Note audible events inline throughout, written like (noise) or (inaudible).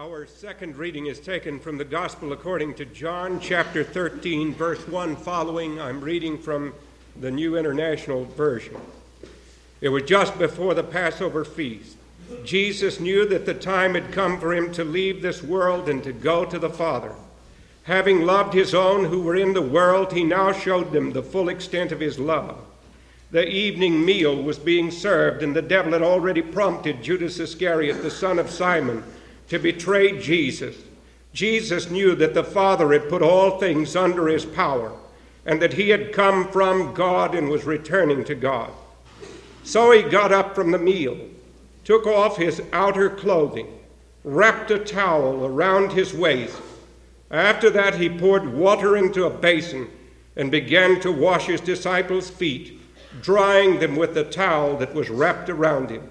Our second reading is taken from the Gospel according to John chapter 13, verse 1 following. I'm reading from the New International Version. It was just before the Passover feast. Jesus knew that the time had come for him to leave this world and to go to the Father. Having loved his own who were in the world, he now showed them the full extent of his love. The evening meal was being served, and the devil had already prompted Judas Iscariot, the son of Simon, to betray Jesus. Jesus knew that the Father had put all things under his power, and that he had come from God and was returning to God. So he got up from the meal, took off his outer clothing, wrapped a towel around his waist. After that, he poured water into a basin and began to wash his disciples' feet, drying them with the towel that was wrapped around him.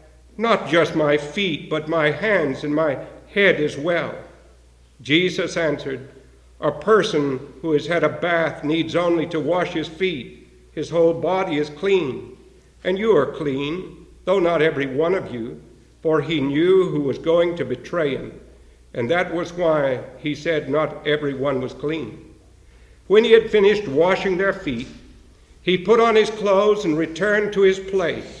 Not just my feet, but my hands and my head as well. Jesus answered, A person who has had a bath needs only to wash his feet. His whole body is clean. And you are clean, though not every one of you, for he knew who was going to betray him. And that was why he said not every one was clean. When he had finished washing their feet, he put on his clothes and returned to his place.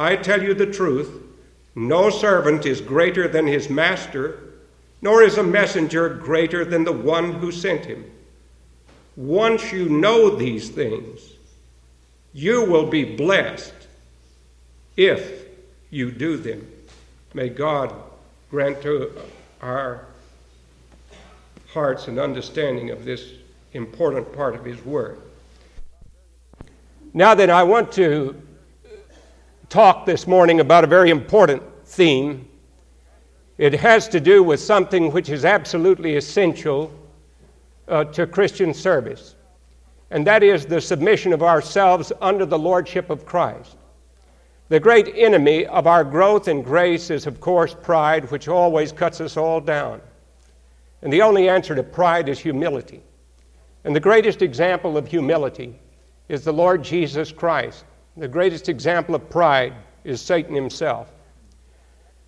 I tell you the truth no servant is greater than his master, nor is a messenger greater than the one who sent him. Once you know these things, you will be blessed if you do them. May God grant to our hearts an understanding of this important part of His Word. Now, then, I want to talk this morning about a very important theme. It has to do with something which is absolutely essential uh, to Christian service, and that is the submission of ourselves under the lordship of Christ. The great enemy of our growth in grace is, of course, pride, which always cuts us all down. And the only answer to pride is humility. And the greatest example of humility is the Lord Jesus Christ. The greatest example of pride is Satan himself.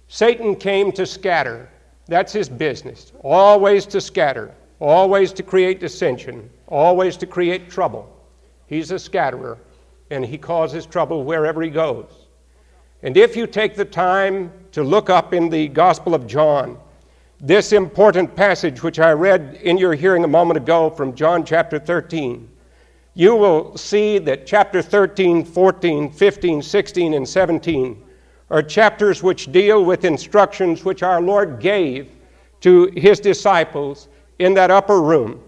Satan came to scatter. That's his business. Always to scatter, always to create dissension, always to create trouble. He's a scatterer, and he causes trouble wherever he goes. And if you take the time to look up in the Gospel of John, this important passage which I read in your hearing a moment ago from John chapter 13, you will see that chapter 13, 14, 15, 16, and 17 are chapters which deal with instructions which our Lord gave to his disciples in that upper room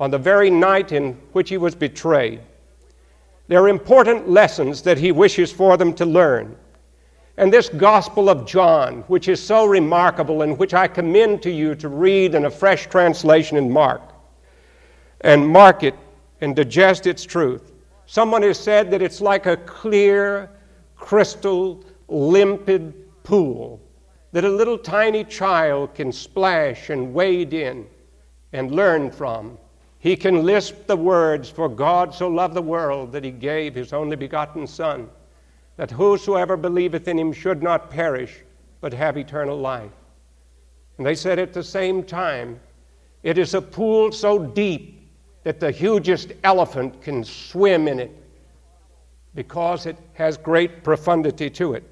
on the very night in which he was betrayed. There are important lessons that he wishes for them to learn. And this Gospel of John, which is so remarkable and which I commend to you to read in a fresh translation in Mark, and mark it and digest its truth. Someone has said that it's like a clear, crystal, limpid pool that a little tiny child can splash and wade in and learn from. He can lisp the words, For God so loved the world that he gave his only begotten Son, that whosoever believeth in him should not perish, but have eternal life. And they said at the same time, It is a pool so deep that the hugest elephant can swim in it because it has great profundity to it.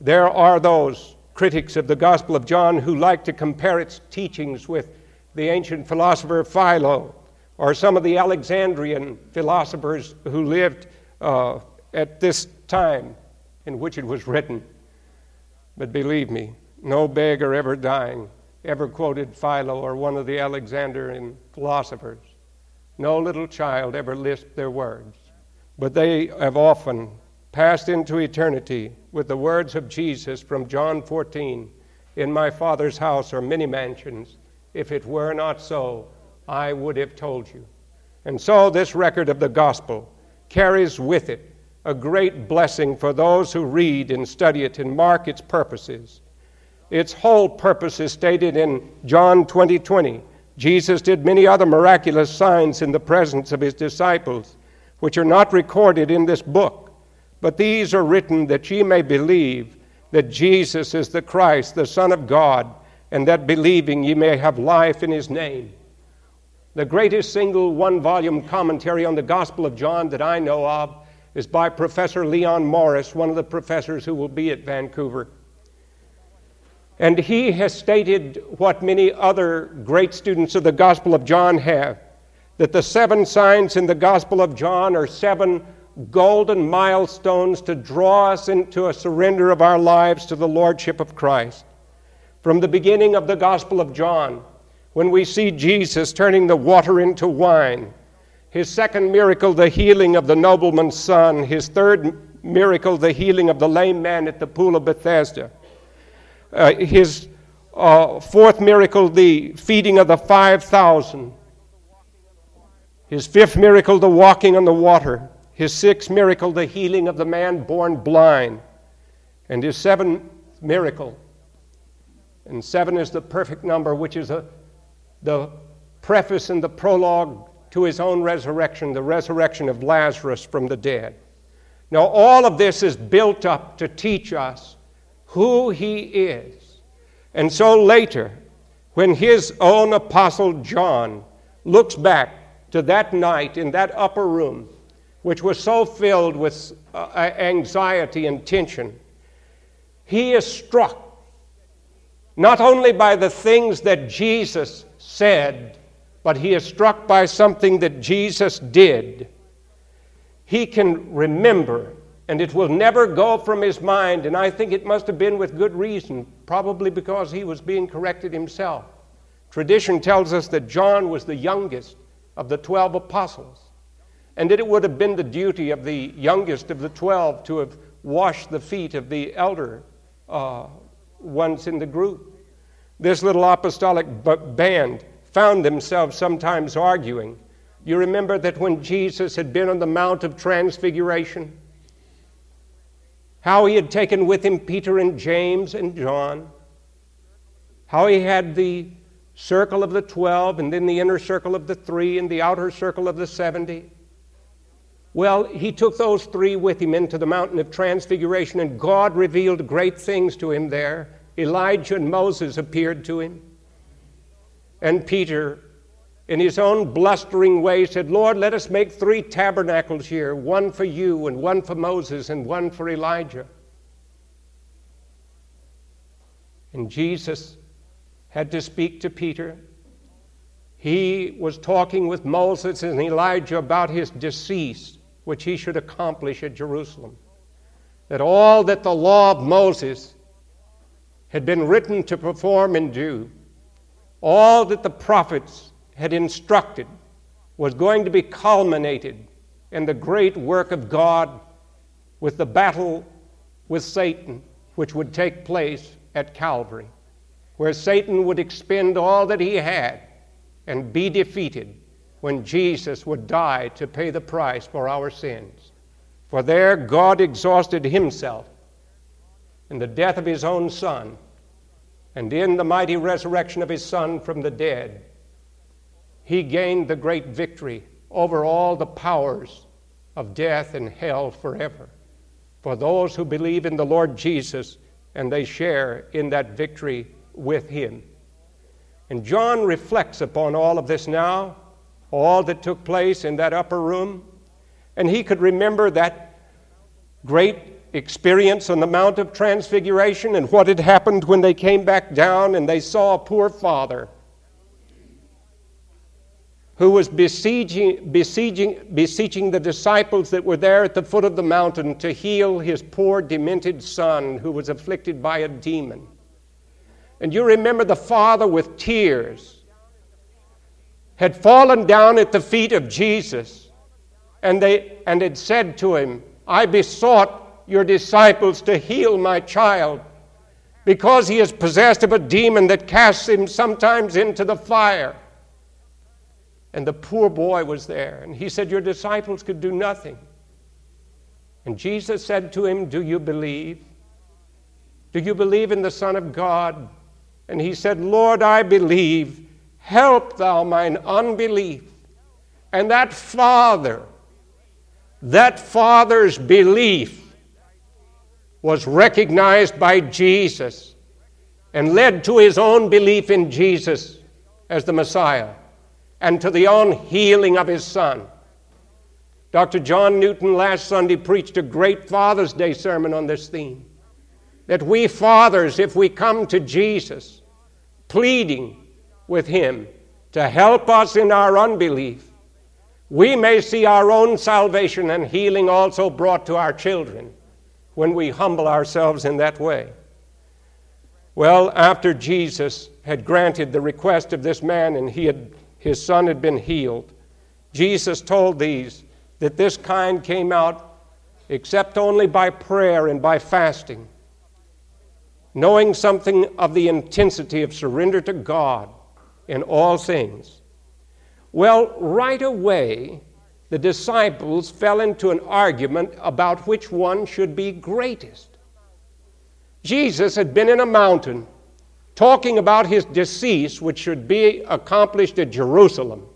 There are those critics of the Gospel of John who like to compare its teachings with the ancient philosopher Philo or some of the Alexandrian philosophers who lived uh, at this time in which it was written. But believe me, no beggar ever dying ever quoted Philo or one of the Alexandrian philosophers. No little child ever lisped their words. But they have often passed into eternity with the words of Jesus from John 14 In my Father's house are many mansions. If it were not so, I would have told you. And so, this record of the gospel carries with it a great blessing for those who read and study it and mark its purposes. Its whole purpose is stated in John 20 20. Jesus did many other miraculous signs in the presence of his disciples, which are not recorded in this book. But these are written that ye may believe that Jesus is the Christ, the Son of God, and that believing ye may have life in his name. The greatest single one volume commentary on the Gospel of John that I know of is by Professor Leon Morris, one of the professors who will be at Vancouver. And he has stated what many other great students of the Gospel of John have that the seven signs in the Gospel of John are seven golden milestones to draw us into a surrender of our lives to the Lordship of Christ. From the beginning of the Gospel of John, when we see Jesus turning the water into wine, his second miracle, the healing of the nobleman's son, his third miracle, the healing of the lame man at the pool of Bethesda uh, his uh, fourth miracle, the feeding of the 5,000. His fifth miracle, the walking on the water. His sixth miracle, the healing of the man born blind. And his seventh miracle, and seven is the perfect number, which is a, the preface and the prologue to his own resurrection, the resurrection of Lazarus from the dead. Now, all of this is built up to teach us who he is. And so later, when his own apostle John looks back to that night in that upper room, which was so filled with uh, anxiety and tension, he is struck not only by the things that Jesus said, but he is struck by something that Jesus did. He can remember and it will never go from his mind. And I think it must have been with good reason, probably because he was being corrected himself. Tradition tells us that John was the youngest of the 12 apostles, and that it would have been the duty of the youngest of the 12 to have washed the feet of the elder uh, ones in the group. This little apostolic band found themselves sometimes arguing. You remember that when Jesus had been on the Mount of Transfiguration, how he had taken with him Peter and James and John, how he had the circle of the 12 and then the inner circle of the three and the outer circle of the 70. Well, he took those three with him into the mountain of transfiguration, and God revealed great things to him there. Elijah and Moses appeared to him. And Peter in his own blustering way, said, Lord, let us make three tabernacles here one for you, and one for Moses, and one for Elijah. And Jesus had to speak to Peter. He was talking with Moses and Elijah about his decease, which he should accomplish at Jerusalem. That all that the law of Moses had been written to perform and do, all that the prophets had instructed was going to be culminated in the great work of God with the battle with Satan, which would take place at Calvary, where Satan would expend all that he had and be defeated when Jesus would die to pay the price for our sins. For there God exhausted himself in the death of his own Son, and in the mighty resurrection of his Son from the dead he gained the great victory over all the powers of death and hell forever. For those who believe in the Lord Jesus and they share in that victory with him. And John reflects upon all of this now, all that took place in that upper room, and he could remember that great experience on the Mount of Transfiguration and what had happened when they came back down and they saw a poor father who was besieging, besieging, beseeching the disciples that were there at the foot of the mountain to heal his poor, demented son who was afflicted by a demon. And you remember the father with tears had fallen down at the feet of Jesus and, they, and had said to him, I besought your disciples to heal my child because he is possessed of a demon that casts him sometimes into the fire. And the poor boy was there, and he said, Your disciples could do nothing. And Jesus said to him, Do you believe? Do you believe in the Son of God? And he said, Lord, I believe. Help thou mine unbelief. And that father, that father's belief was recognized by Jesus and led to his own belief in Jesus as the Messiah and to the own healing of his son. Dr. John Newton last Sunday preached a great Father's Day sermon on this theme. That we fathers, if we come to Jesus, pleading with him to help us in our unbelief, we may see our own salvation and healing also brought to our children when we humble ourselves in that way. Well, after Jesus had granted the request of this man and he had his son had been healed. Jesus told these that this kind came out except only by prayer and by fasting, knowing something of the intensity of surrender to God in all things. Well, right away, the disciples fell into an argument about which one should be greatest. Jesus had been in a mountain talking about his decease, which should be accomplished at Jerusalem.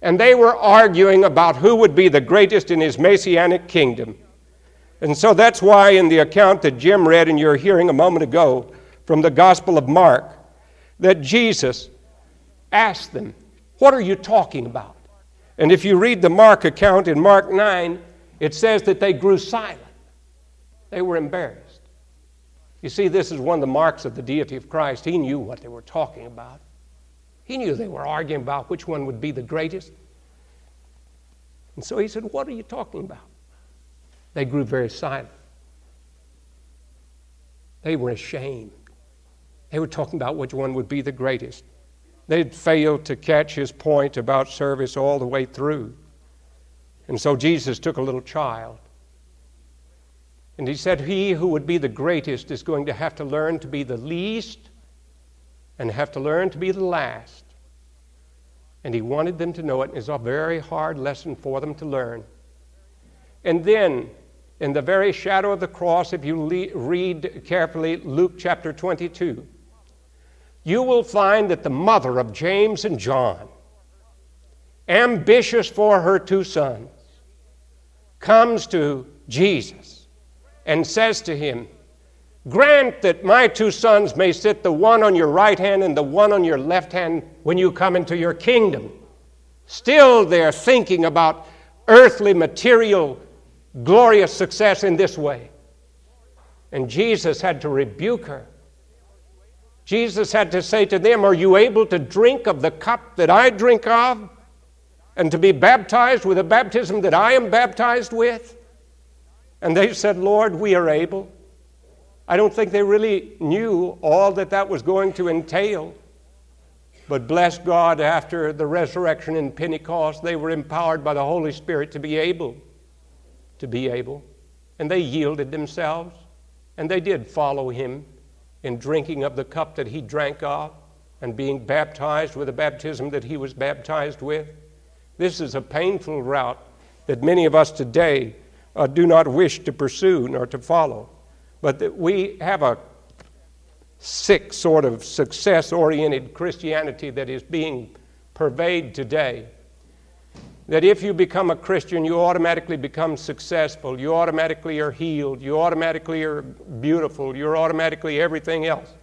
And they were arguing about who would be the greatest in his messianic kingdom. And so that's why, in the account that Jim read and you're hearing a moment ago from the Gospel of Mark, that Jesus asked them, What are you talking about? And if you read the Mark account in Mark 9, it says that they grew silent. They were embarrassed. You see, this is one of the marks of the deity of Christ. He knew what they were talking about. He knew they were arguing about which one would be the greatest. And so he said, What are you talking about? They grew very silent. They were ashamed. They were talking about which one would be the greatest. They'd failed to catch his point about service all the way through. And so Jesus took a little child and he said, He who would be the greatest is going to have to learn to be the least and have to learn to be the last. And he wanted them to know it, it's a very hard lesson for them to learn. And then, in the very shadow of the cross, if you le- read carefully Luke chapter 22, you will find that the mother of James and John, ambitious for her two sons, comes to Jesus and says to him, Grant that my two sons may sit the one on your right hand and the one on your left hand when you come into your kingdom. Still, they're thinking about earthly, material, glorious success in this way. And Jesus had to rebuke her. Jesus had to say to them, Are you able to drink of the cup that I drink of? And to be baptized with the baptism that I am baptized with? And they said, Lord, we are able. I don't think they really knew all that that was going to entail. But bless God, after the resurrection in Pentecost, they were empowered by the Holy Spirit to be able. To be able. And they yielded themselves. And they did follow him in drinking of the cup that he drank of and being baptized with the baptism that he was baptized with. This is a painful route that many of us today uh, do not wish to pursue nor to follow. But that we have a sick sort of success oriented Christianity that is being pervaded today. That if you become a Christian, you automatically become successful, you automatically are healed, you automatically are beautiful, you're automatically everything else.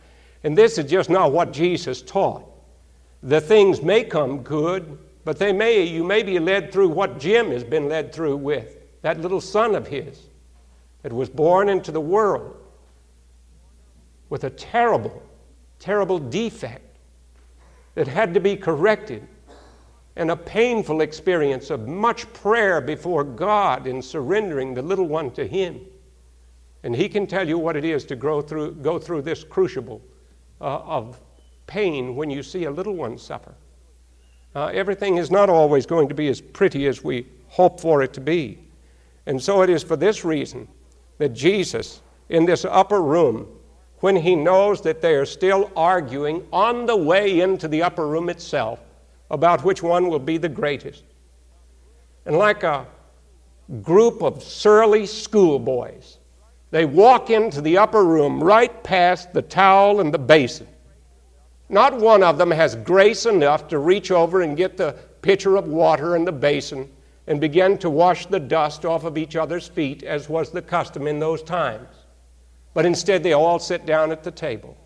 And this is just not what Jesus taught. The things may come good, but they may, you may be led through what Jim has been led through with that little son of his. that was born into the world with a terrible, terrible defect that had to be corrected, and a painful experience of much prayer before God in surrendering the little one to Him. And He can tell you what it is to go through, go through this crucible uh, of pain when you see a little one suffer. Uh, everything is not always going to be as pretty as we hope for it to be. And so it is for this reason that Jesus, in this upper room, when he knows that they are still arguing on the way into the upper room itself about which one will be the greatest, and like a group of surly schoolboys, they walk into the upper room right past the towel and the basin. Not one of them has grace enough to reach over and get the pitcher of water in the basin and began to wash the dust off of each other's feet, as was the custom in those times. But instead, they all sit down at the table.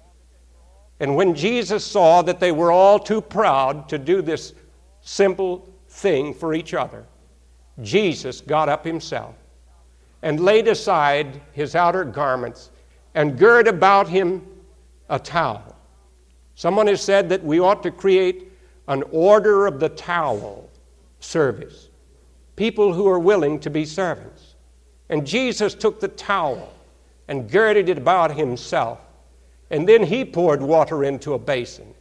And when Jesus saw that they were all too proud to do this simple thing for each other, Jesus got up himself and laid aside his outer garments and girded about him a towel. Someone has said that we ought to create an order of the towel service people who are willing to be servants. And Jesus took the towel and girded it about himself. And then he poured water into a basin.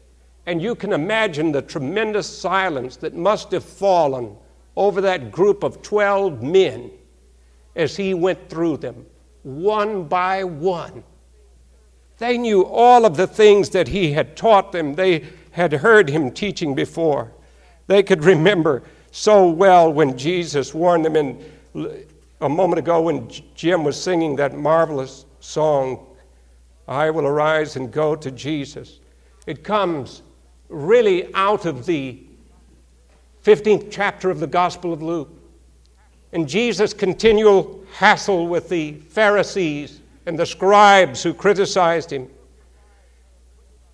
And you can imagine the tremendous silence that must have fallen over that group of 12 men as he went through them, one by one. They knew all of the things that he had taught them, they had heard him teaching before. They could remember so well when Jesus warned them. And a moment ago, when Jim was singing that marvelous song, I will arise and go to Jesus, it comes really out of the 15th chapter of the Gospel of Luke. And Jesus' continual hassle with the Pharisees and the scribes who criticized him.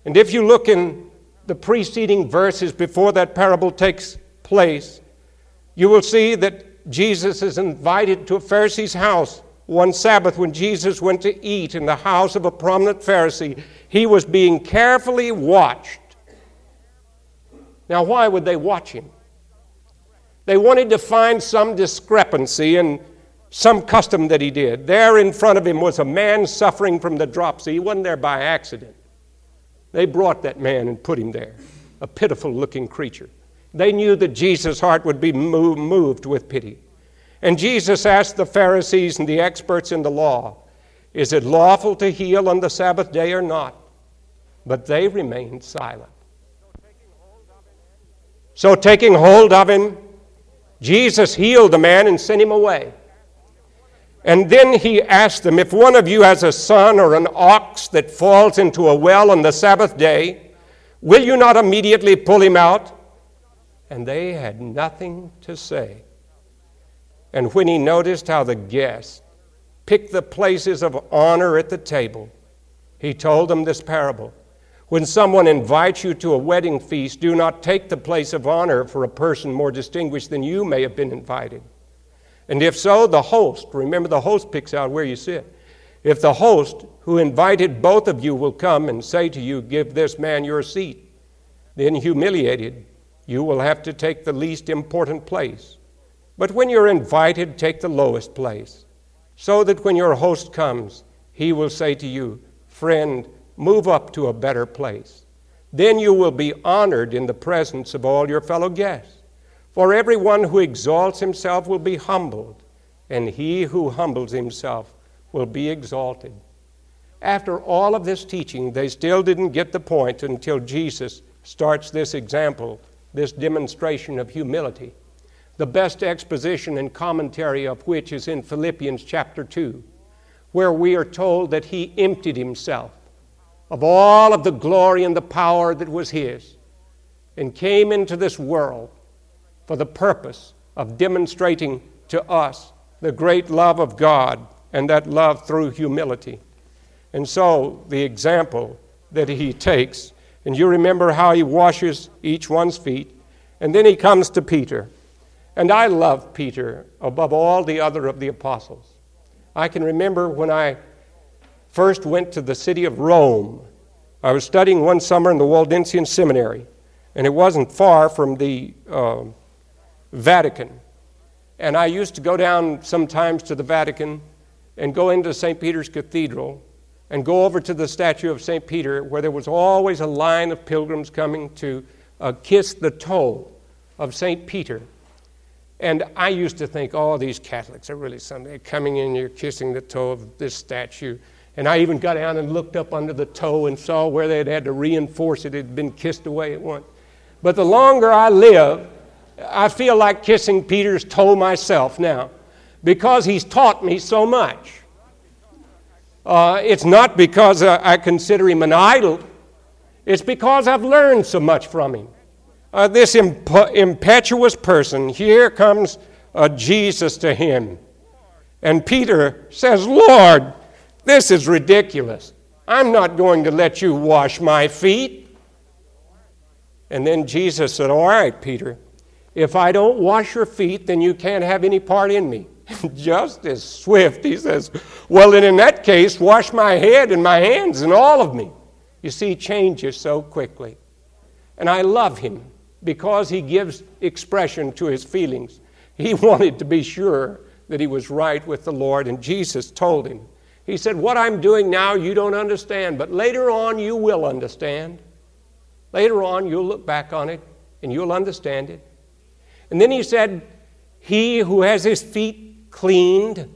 And if you look in the preceding verses before that parable takes place, you will see that Jesus is invited to a Pharisee's house one Sabbath when Jesus went to eat in the house of a prominent Pharisee. He was being carefully watched. Now, why would they watch him? They wanted to find some discrepancy in some custom that he did. There in front of him was a man suffering from the dropsy. He wasn't there by accident. They brought that man and put him there, a pitiful looking creature. They knew that Jesus' heart would be moved with pity. And Jesus asked the Pharisees and the experts in the law, Is it lawful to heal on the Sabbath day or not? But they remained silent. So, taking hold of him, Jesus healed the man and sent him away. And then he asked them, If one of you has a son or an ox that falls into a well on the Sabbath day, will you not immediately pull him out? And they had nothing to say. And when he noticed how the guests picked the places of honor at the table, he told them this parable. When someone invites you to a wedding feast, do not take the place of honor for a person more distinguished than you may have been invited. And if so, the host, remember the host picks out where you sit. If the host who invited both of you will come and say to you, Give this man your seat, then humiliated, you will have to take the least important place. But when you're invited, take the lowest place, so that when your host comes, he will say to you, Friend, move up to a better place. Then you will be honored in the presence of all your fellow guests. For everyone who exalts himself will be humbled, and he who humbles himself will be exalted. After all of this teaching, they still didn't get the point until Jesus starts this example this demonstration of humility, the best exposition and commentary of which is in Philippians chapter 2, where we are told that he emptied himself of all of the glory and the power that was his and came into this world for the purpose of demonstrating to us the great love of God and that love through humility. And so, the example that he takes and you remember how he washes each one's feet. And then he comes to Peter. And I love Peter above all the other of the apostles. I can remember when I first went to the city of Rome. I was studying one summer in the Waldensian Seminary, and it wasn't far from the uh, Vatican. And I used to go down sometimes to the Vatican and go into St. Peter's Cathedral and go over to the statue of St. Peter, where there was always a line of pilgrims coming to uh, kiss the toe of St. Peter. And I used to think, oh, these Catholics are really something. They're coming in here kissing the toe of this statue. And I even got down and looked up under the toe and saw where they'd had to reinforce it. It had been kissed away at once. But the longer I live, I feel like kissing Peter's toe myself now because he's taught me so much. Uh, it's not because uh, I consider him an idol, it's because I've learned so much from him. Uh, this imp- impetuous person, here comes uh, Jesus to him. And Peter says, Lord, this is ridiculous. I'm not going to let you wash my feet. And then Jesus said, All right, Peter, if I don't wash your feet, then you can't have any part in me. (laughs) Just as swift, he says, Well, then in that case, wash my head and my hands and all of me. You see, changes so quickly. And I love him because he gives expression to his feelings. He (laughs) wanted to be sure that he was right with the Lord, and Jesus told him. He said, What I'm doing now, you don't understand, but later on you will understand. Later on, you'll look back on it and you'll understand it. And then he said, He who has his feet cleaned,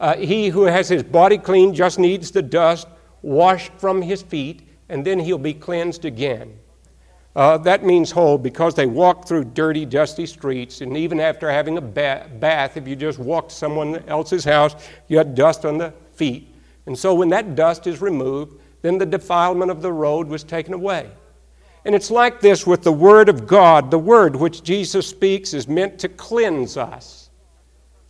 uh, he who has his body cleaned just needs the dust washed from his feet, and then he'll be cleansed again. Uh, that means whole because they walk through dirty, dusty streets, and even after having a ba- bath, if you just walk to someone else's house, you had dust on the feet. And so when that dust is removed, then the defilement of the road was taken away. And it's like this with the Word of God. The Word which Jesus speaks is meant to cleanse us.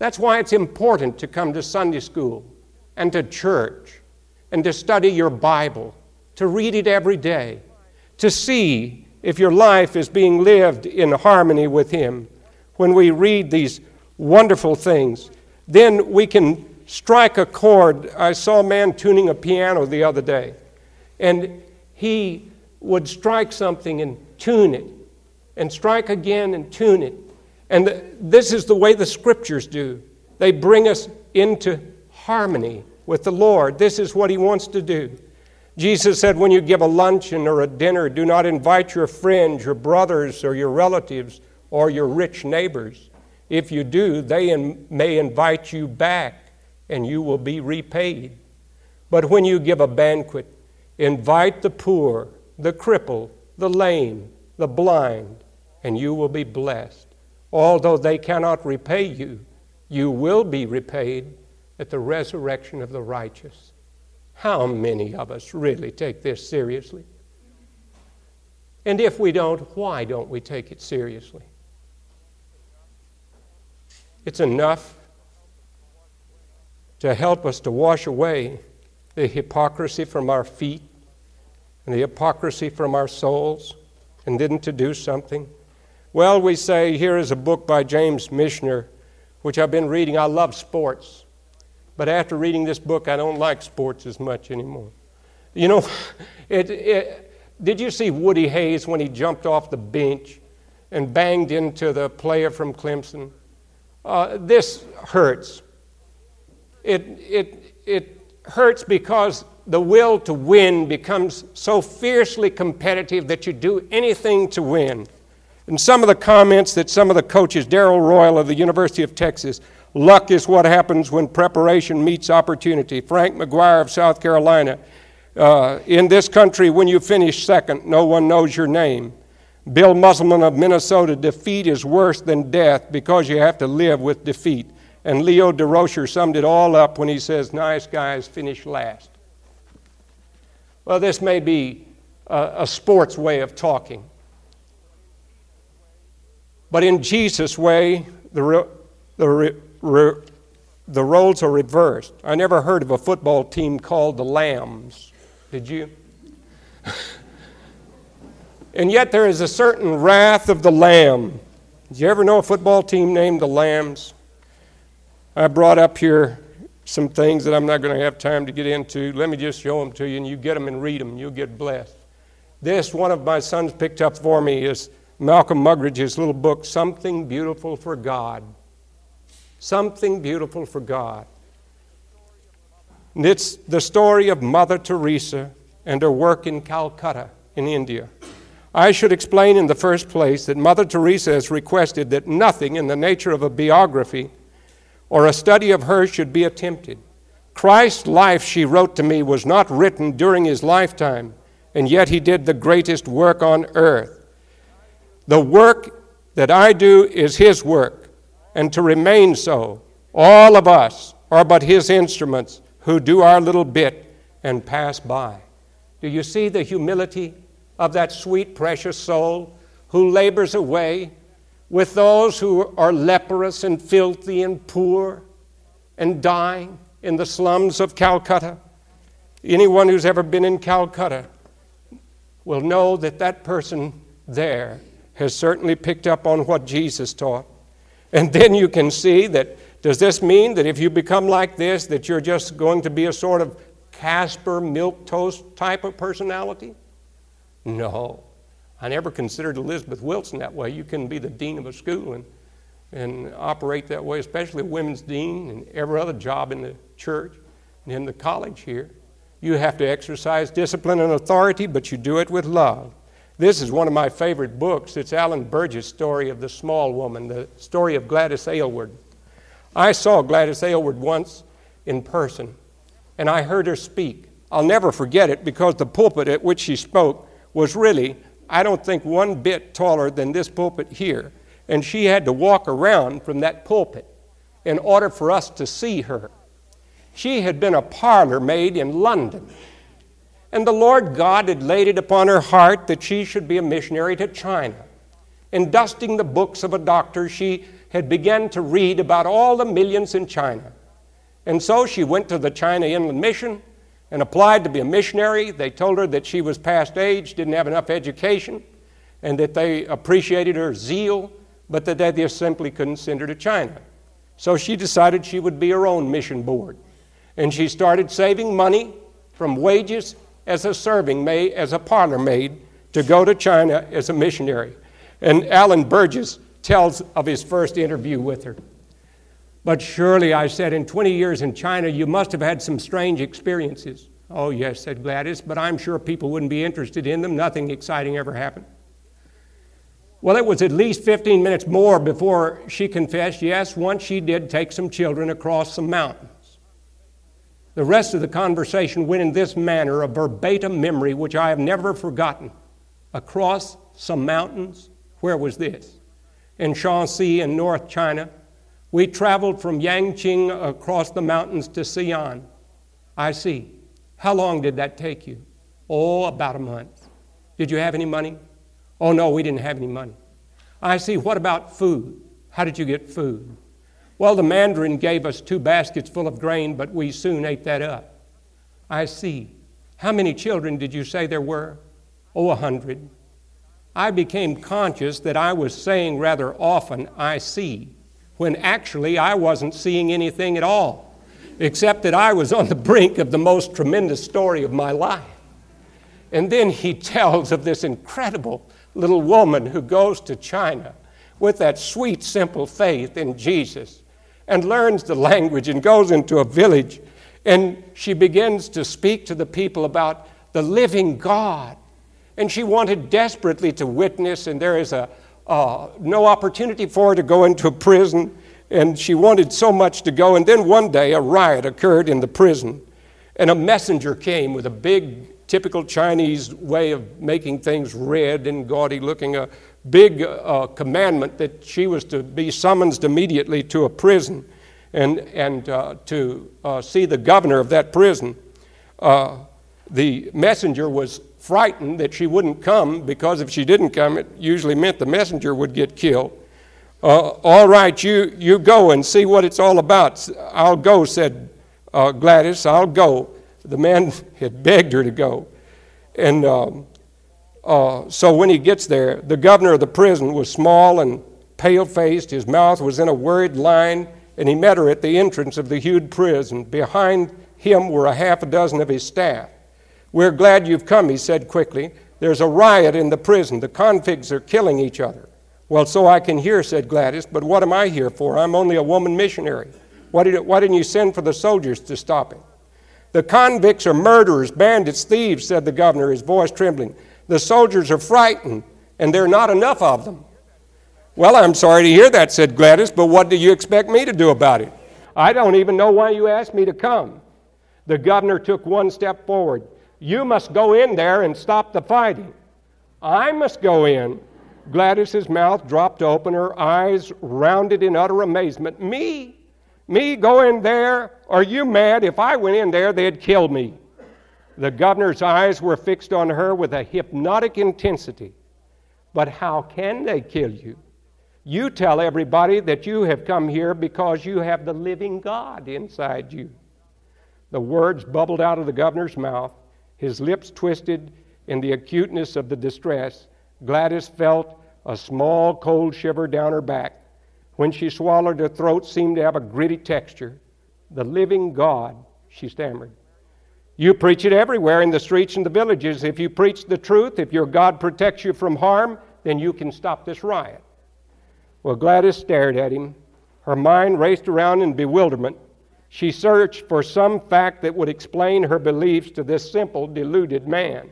That's why it's important to come to Sunday school and to church and to study your Bible, to read it every day, to see if your life is being lived in harmony with Him. When we read these wonderful things, then we can strike a chord. I saw a man tuning a piano the other day, and he would strike something and tune it, and strike again and tune it. And this is the way the scriptures do. They bring us into harmony with the Lord. This is what He wants to do. Jesus said, when you give a luncheon or a dinner, do not invite your friends, your brothers, or your relatives, or your rich neighbors. If you do, they in, may invite you back, and you will be repaid. But when you give a banquet, invite the poor, the crippled, the lame, the blind, and you will be blessed. Although they cannot repay you, you will be repaid at the resurrection of the righteous. How many of us really take this seriously? And if we don't, why don't we take it seriously? It's enough to help us to wash away the hypocrisy from our feet and the hypocrisy from our souls, and then to do something. Well, we say here is a book by James Michener, which I've been reading. I love sports. But after reading this book, I don't like sports as much anymore. You know, (laughs) it, it, did you see Woody Hayes when he jumped off the bench and banged into the player from Clemson? Uh, this hurts. It, it, it hurts because the will to win becomes so fiercely competitive that you do anything to win. And some of the comments that some of the coaches, Darrell Royal of the University of Texas, Luck is what happens when preparation meets opportunity. Frank McGuire of South Carolina. Uh, in this country, when you finish second, no one knows your name. Bill Musselman of Minnesota, defeat is worse than death because you have to live with defeat. And Leo Durocher summed it all up when he says, Nice guys finish last. Well, this may be a, a sports way of talking. But in Jesus' way, the, the re, the roles are reversed. I never heard of a football team called the Lambs. Did you? (laughs) and yet there is a certain wrath of the Lamb. Did you ever know a football team named the Lambs? I brought up here some things that I'm not going to have time to get into. Let me just show them to you, and you get them and read them, you'll get blessed. This, one of my sons picked up for me, is Malcolm Muggeridge's little book, Something Beautiful for God. Something Beautiful for God. And it's the story of Mother Teresa and her work in Calcutta, in India. I should explain in the first place that Mother Teresa has requested that nothing in the nature of a biography or a study of her should be attempted. Christ's life, she wrote to me, was not written during his lifetime, and yet he did the greatest work on earth. The work that I do is his work, and to remain so. All of us are but his instruments who do our little bit and pass by. Do you see the humility of that sweet, precious soul who labors away with those who are leprous and filthy and poor and dying in the slums of Calcutta? Anyone who's ever been in Calcutta will know that that person there has certainly picked up on what Jesus taught. And then you can see that does this mean that if you become like this that you're just going to be a sort of Caspar Milquetoast type of personality? No. I never considered Elizabeth Wilson that way. You can be the dean of a school and, and operate that way, especially a women's dean and every other job in the church and in the college here. You have to exercise discipline and authority, but you do it with love. This is one of my favorite books. It's Alan Burgess' story of the small woman, the story of Gladys Aylward. I saw Gladys Aylward once in person and I heard her speak. I'll never forget it because the pulpit at which she spoke was really, I don't think, one bit taller than this pulpit here. And she had to walk around from that pulpit in order for us to see her. She had been a parlor maid in London. And the Lord God had laid it upon her heart that she should be a missionary to China. In dusting the books of a doctor, she had begun to read about all the millions in China. And so she went to the China Inland Mission and applied to be a missionary. They told her that she was past age, didn't have enough education, and that they appreciated her zeal, but that they simply couldn't send her to China. So she decided she would be her own mission board. And she started saving money from wages as a serving maid, as a parlor maid, to go to China as a missionary. And Alan Burgess tells of his first interview with her. But surely, I said, in 20 years in China, you must have had some strange experiences. Oh, yes, said Gladys, but I'm sure people wouldn't be interested in them. Nothing exciting ever happened. Well, it was at least 15 minutes more before she confessed, yes, once she did take some children across some mountains. The rest of the conversation went in this manner, a verbatim memory which I have never forgotten. Across some mountains, where was this? In Shanxi in North China, we traveled from Yangcheng across the mountains to Xi'an. I see. How long did that take you? Oh, about a month. Did you have any money? Oh, no, we didn't have any money. I see. What about food? How did you get food? Well, the mandarin gave us two baskets full of grain, but we soon ate that up. I see. How many children did you say there were? Oh, a hundred. I became conscious that I was saying rather often, I see when actually I wasn't seeing anything at all, except that I was on the brink of the most tremendous story of my life. And then he (laughs) tells of this incredible little woman who goes to China with that sweet, simple faith in Jesus and learns the language and goes into a village and she begins to speak to the people about the living God. And she wanted desperately to witness, and there is a, uh, no opportunity for her to go into a prison, and she wanted so much to go. And then one day, a riot occurred in the prison, and a messenger came with a big, typical Chinese way of making things red and gaudy looking, a big uh, commandment that she was to be summoned immediately to a prison and, and uh, to uh, see the governor of that prison. Uh, the messenger was frightened that she wouldn't come because if she didn't come, it usually meant the messenger would get killed. Uh, all right, you, you go and see what it's all about. I'll go, said Gladys. I'll go. The man (laughs) had begged her to go. And um, uh, so when he gets there, the governor of the prison was small and pale faced. His mouth was in a worried line. and he met her at the entrance of the huge prison. Behind him were a half a dozen of his staff. We're glad you've come, he said quickly. There's a riot in the prison. The convicts are killing each other. Well, so I can hear, said Gladys, but what am I here for? I'm only a woman missionary. Why, did, why didn't you send for the soldiers to stop it? The convicts are murderers, bandits, thieves, said the governor, his voice trembling. The soldiers are frightened, and there are not enough of them. Well, I'm sorry to hear that, said Gladys, but what do you expect me to do about it? I don't even know why you asked me to come. The governor took one step forward. You must go in there and stop the fighting. I must go in. Gladys's mouth dropped open, her eyes rounded in utter amazement. Me? Me go in there? Are you mad? If I went in there, they'd kill me. The governor's eyes were fixed on her with a hypnotic intensity. But how can they kill you? You tell everybody that you have come here because you have the living God inside you. The words bubbled out of the governor's mouth. His lips twisted in the acuteness of the distress. Gladys felt a small cold shiver down her back. When she swallowed, her throat seemed to have a gritty texture. The living God, she stammered. You preach it everywhere in the streets and the villages. If you preach the truth, if your God protects you from harm, then you can stop this riot. Well, Gladys stared at him. Her mind raced around in bewilderment. She searched for some fact that would explain her beliefs to this simple, deluded man.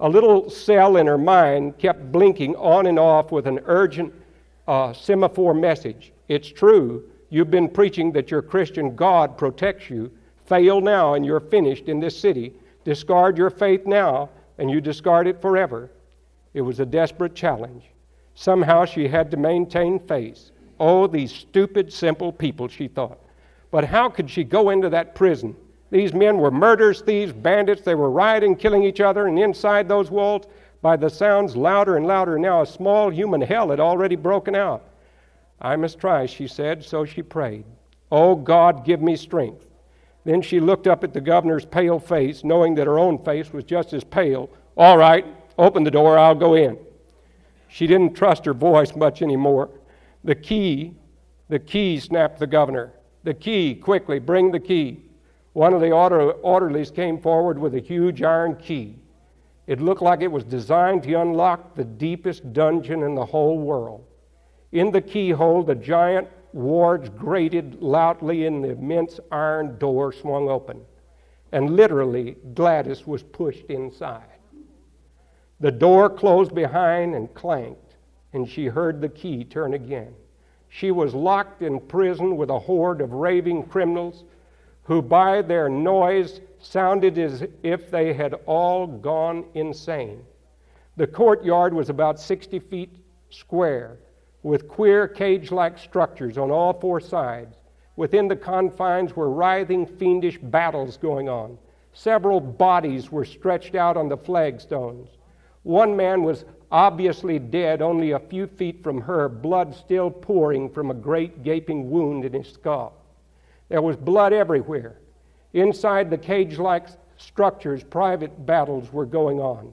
A little cell in her mind kept blinking on and off with an urgent uh, semaphore message. It's true. You've been preaching that your Christian God protects you. Fail now and you're finished in this city. Discard your faith now and you discard it forever. It was a desperate challenge. Somehow she had to maintain faith. Oh, these stupid, simple people, she thought. But how could she go into that prison? These men were murderers, thieves, bandits. They were rioting, killing each other, and inside those walls, by the sounds louder and louder, now a small human hell had already broken out. I must try, she said, so she prayed. Oh, God, give me strength. Then she looked up at the governor's pale face, knowing that her own face was just as pale. All right, open the door, I'll go in. She didn't trust her voice much anymore. The key, the key, snapped the governor. The key, quickly, bring the key. One of the order, orderlies came forward with a huge iron key. It looked like it was designed to unlock the deepest dungeon in the whole world. In the keyhole, the giant wards grated loudly, and the immense iron door swung open. And literally, Gladys was pushed inside. The door closed behind and clanked, and she heard the key turn again. She was locked in prison with a horde of raving criminals who, by their noise, sounded as if they had all gone insane. The courtyard was about 60 feet square, with queer cage like structures on all four sides. Within the confines were writhing, fiendish battles going on. Several bodies were stretched out on the flagstones. One man was obviously dead only a few feet from her, blood still pouring from a great gaping wound in his skull. There was blood everywhere. Inside the cage like structures, private battles were going on.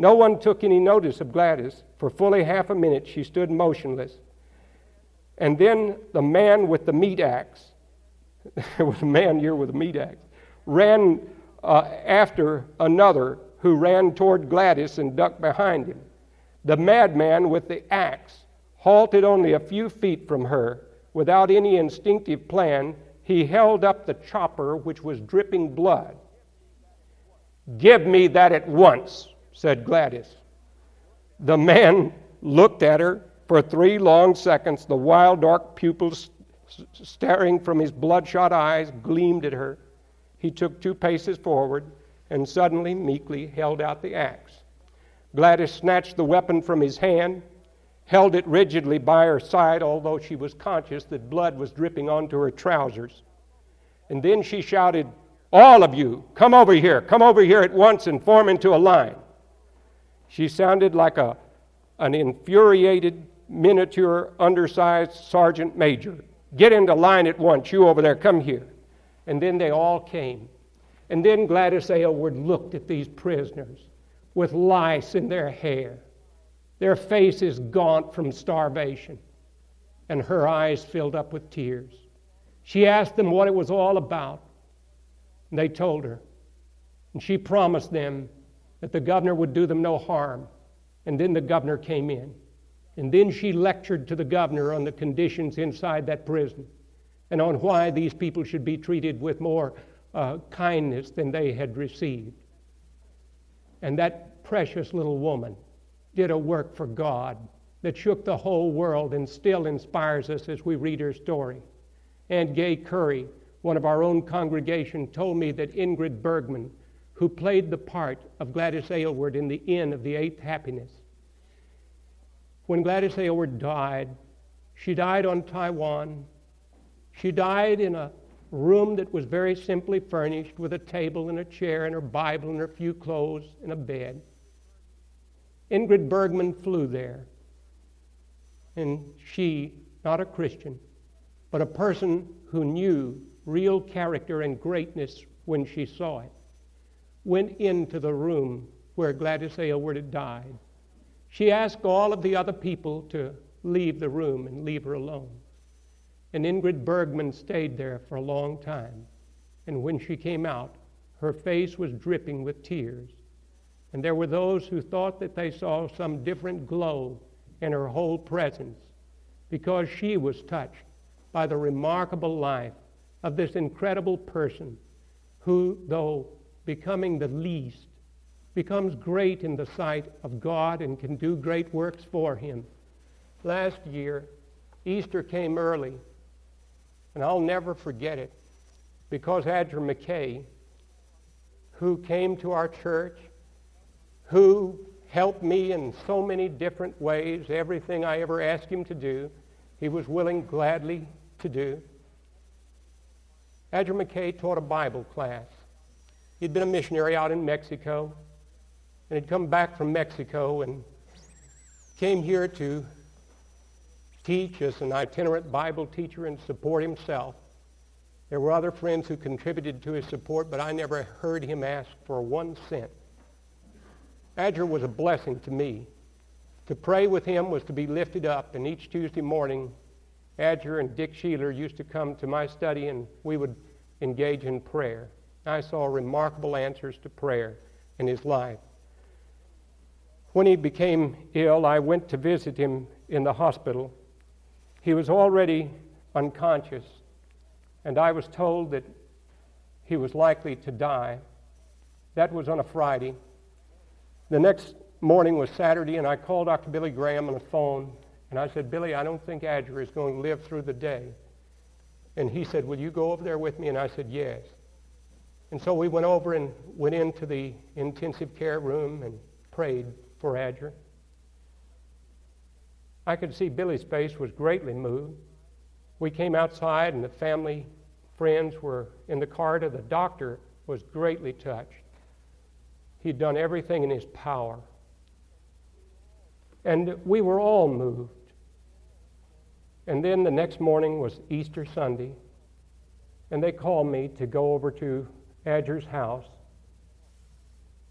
No one took any notice of Gladys. For fully half a minute, she stood motionless. And then the man with the meat axe, there was a man here with a meat axe, ran uh, after another who ran toward Gladys and ducked behind him. The madman with the axe halted only a few feet from her. Without any instinctive plan, he held up the chopper which was dripping blood. Give me that at once, said Gladys. The man looked at her for three long seconds. The wild, dark pupils staring from his bloodshot eyes gleamed at her. He took two paces forward and suddenly, meekly held out the axe. Gladys snatched the weapon from his hand, held it rigidly by her side, although she was conscious that blood was dripping onto her trousers. And then she shouted, All of you, come over here, come over here at once and form into a line. She sounded like a, an infuriated, miniature, undersized sergeant major. Get into line at once, you over there, come here. And then they all came. And then Gladys Aylward looked at these prisoners with lice in their hair, their faces gaunt from starvation. and her eyes filled up with tears. She asked them what it was all about, and they told her. And she promised them that the governor would do them no harm. And then the governor came in. And then she lectured to the governor on the conditions inside that prison and on why these people should be treated with more uh, kindness than they had received. And that precious little woman did a work for God that shook the whole world and still inspires us as we read her story. And Gay Curry, one of our own congregation, told me that Ingrid Bergman, who played the part of Gladys Aylward in the Inn of the Eighth Happiness, when Gladys Aylward died, she died on Taiwan. She died in a room that was very simply furnished with a table and a chair and her Bible and her few clothes and a bed. Ingrid Bergman flew there. And she, not a Christian, but a person who knew real character and greatness when she saw it, went into the room where Gladys Aylward had died. She asked all of the other people to leave the room and leave her alone. And Ingrid Bergman stayed there for a long time. And when she came out, her face was dripping with tears. And there were those who thought that they saw some different glow in her whole presence because she was touched by the remarkable life of this incredible person who, though becoming the least, becomes great in the sight of God and can do great works for Him. Last year, Easter came early, and I'll never forget it because Adger McKay, who came to our church, who helped me in so many different ways, everything I ever asked him to do, he was willing gladly to do. Adger McKay taught a Bible class. He'd been a missionary out in Mexico and had come back from Mexico and came here to teach as an itinerant Bible teacher and support himself. There were other friends who contributed to his support, but I never heard him ask for one cent. Adger was a blessing to me. To pray with him was to be lifted up, and each Tuesday morning, Adger and Dick Sheeler used to come to my study and we would engage in prayer. I saw remarkable answers to prayer in his life. When he became ill, I went to visit him in the hospital. He was already unconscious, and I was told that he was likely to die. That was on a Friday. The next morning was Saturday, and I called Dr. Billy Graham on the phone, and I said, Billy, I don't think Adger is going to live through the day. And he said, Will you go over there with me? And I said, Yes. And so we went over and went into the intensive care room and prayed for Adger. I could see Billy's face was greatly moved. We came outside, and the family friends were in the car to the doctor was greatly touched. He'd done everything in his power. And we were all moved. And then the next morning was Easter Sunday, and they called me to go over to Adger's house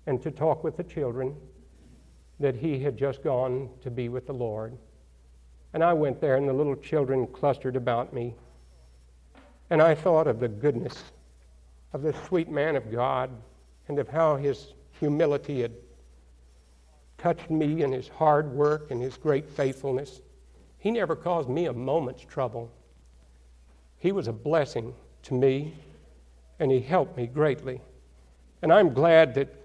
and to talk with the children that he had just gone to be with the Lord. And I went there, and the little children clustered about me. And I thought of the goodness of the sweet man of God and of how his humility had touched me in his hard work and his great faithfulness. He never caused me a moment's trouble. He was a blessing to me, and he helped me greatly. And I'm glad that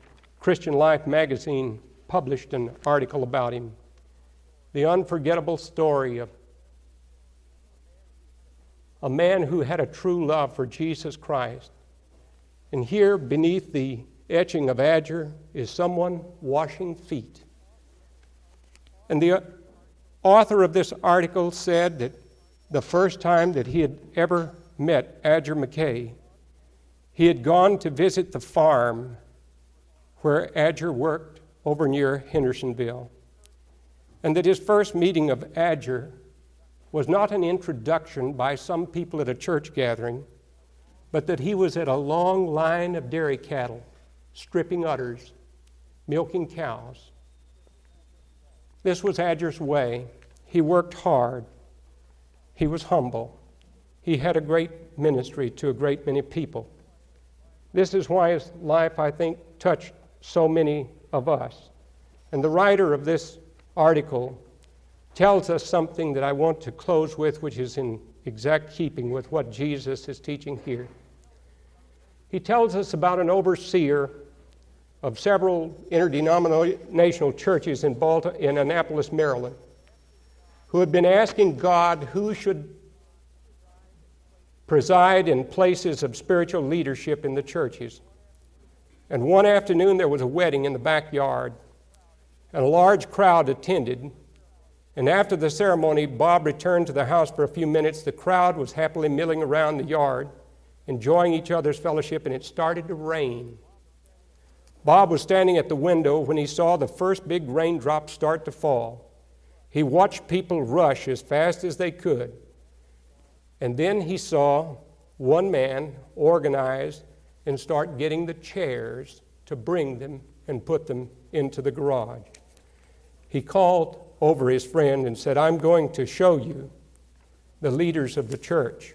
Christian Life magazine published an article about him the unforgettable story of a man who had a true love for Jesus Christ. And here, beneath the etching of Adger, is someone washing feet. And the author of this article said that the first time that he had ever met Adger McKay, he had gone to visit the farm where Adger worked over near Hendersonville. And that his first meeting of Adger was not an introduction by some people at a church gathering, but that he was at a long line of dairy cattle, stripping udders, milking cows, this was Adger's way. He worked hard. He was humble. He had a great ministry to a great many people. This is why his life, I think, touched so many of us. And the writer of this article tells us something that I want to close with, which is in exact keeping with what Jesus is teaching here. He tells us about an overseer of several interdenominational churches in, in Annapolis, Maryland, who had been asking God who should preside in places of spiritual leadership in the churches. And one afternoon there was a wedding in the backyard, and a large crowd attended. And after the ceremony, Bob returned to the house for a few minutes. The crowd was happily milling around the yard, enjoying each other's fellowship, and it started to rain. Bob was standing at the window when he saw the first big raindrops start to fall. He watched people rush as fast as they could. And then he saw one man organize and start getting the chairs to bring them and put them into the garage. He called over his friend and said, I'm going to show you the leaders of the church.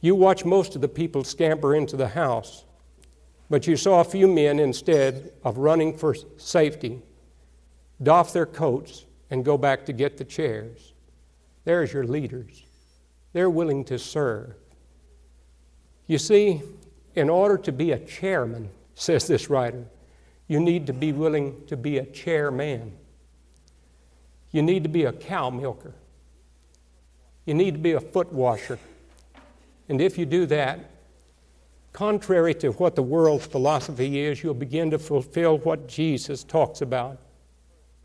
You watch most of the people scamper into the house, but you saw a few men instead of running for safety doff their coats and go back to get the chairs. There's your leaders. They're willing to serve. You see, in order to be a chairman, (laughs) says this writer, you need to be willing to be a chairman. You need to be a cow milker. You need to be a foot washer. And if you do that, contrary to what the world's philosophy is, you'll begin to fulfill what Jesus talks about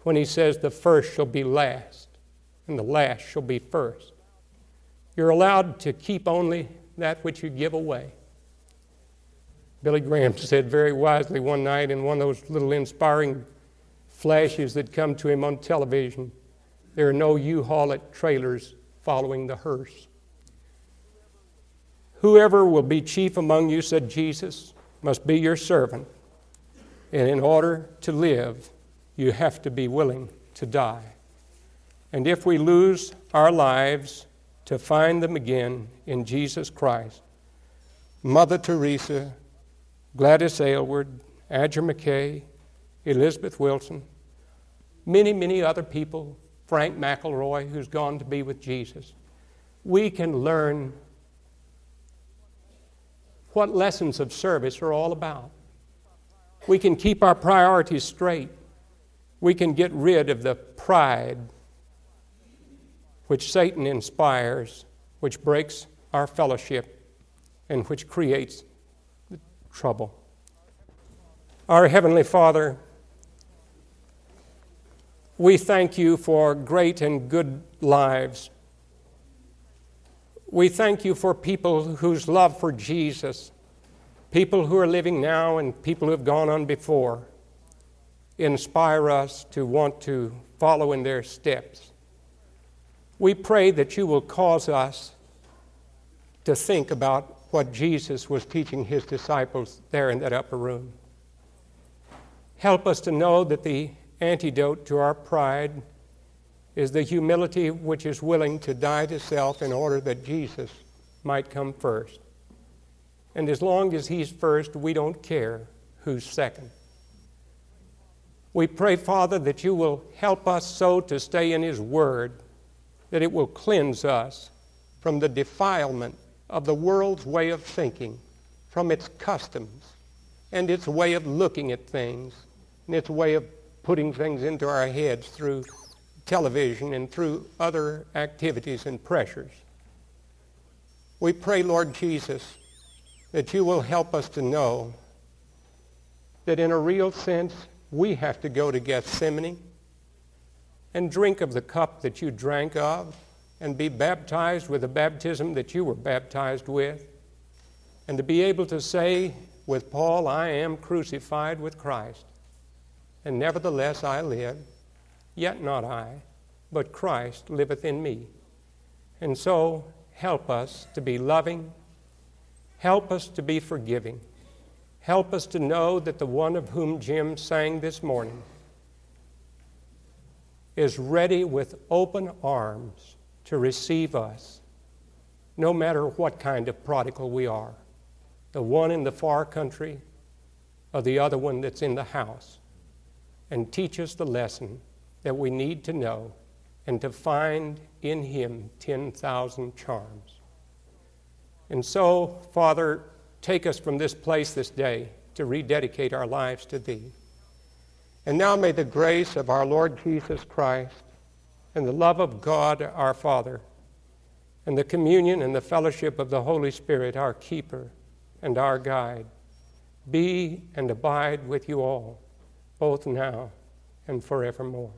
when he says, The first shall be last, and the last shall be first. You're allowed to keep only that which you give away. Billy Graham said very wisely one night in one of those little inspiring flashes that come to him on television there are no U Haul trailers following the hearse. Whoever will be chief among you, said Jesus, must be your servant. And in order to live, you have to be willing to die. And if we lose our lives to find them again in Jesus Christ, Mother Teresa, Gladys Aylward, Adger McKay, Elizabeth Wilson, many, many other people, Frank McElroy, who's gone to be with Jesus, we can learn what lessons of service are all about. We can keep our priorities straight. We can get rid of the pride which Satan inspires, which breaks our fellowship, and which creates trouble. Our Heavenly Father, we thank you for great and good lives. We thank you for people whose love for Jesus, people who are living now and people who have gone on before, inspire us to want to follow in their steps. We pray that you will cause us to think about what Jesus was teaching his disciples there in that upper room. Help us to know that the antidote to our pride is the humility which is willing to die to self in order that Jesus might come first. And as long as he's first, we don't care who's second. We pray, Father, that you will help us so to stay in his word that it will cleanse us from the defilement of the world's way of thinking, from its customs and its way of looking at things and its way of putting things into our heads through television and through other activities and pressures. We pray, Lord Jesus, that you will help us to know that in a real sense, we have to go to Gethsemane and drink of the cup that you drank of and be baptized with the baptism that you were baptized with, and to be able to say with Paul, I am crucified with Christ, and nevertheless I live, yet not I, but Christ liveth in me. And so, help us to be loving, help us to be forgiving, help us to know that the one of whom Jim sang this morning is ready with open arms to receive us, no matter what kind of prodigal we are the one in the far country or the other one that's in the house, and teach us the lesson that we need to know and to find in Him 10,000 charms. And so, Father, take us from this place this day to rededicate our lives to Thee. And now may the grace of our Lord Jesus Christ and the love of God our Father and the communion and the fellowship of the Holy Spirit, our keeper and our guide, be and abide with you all, both now and forevermore.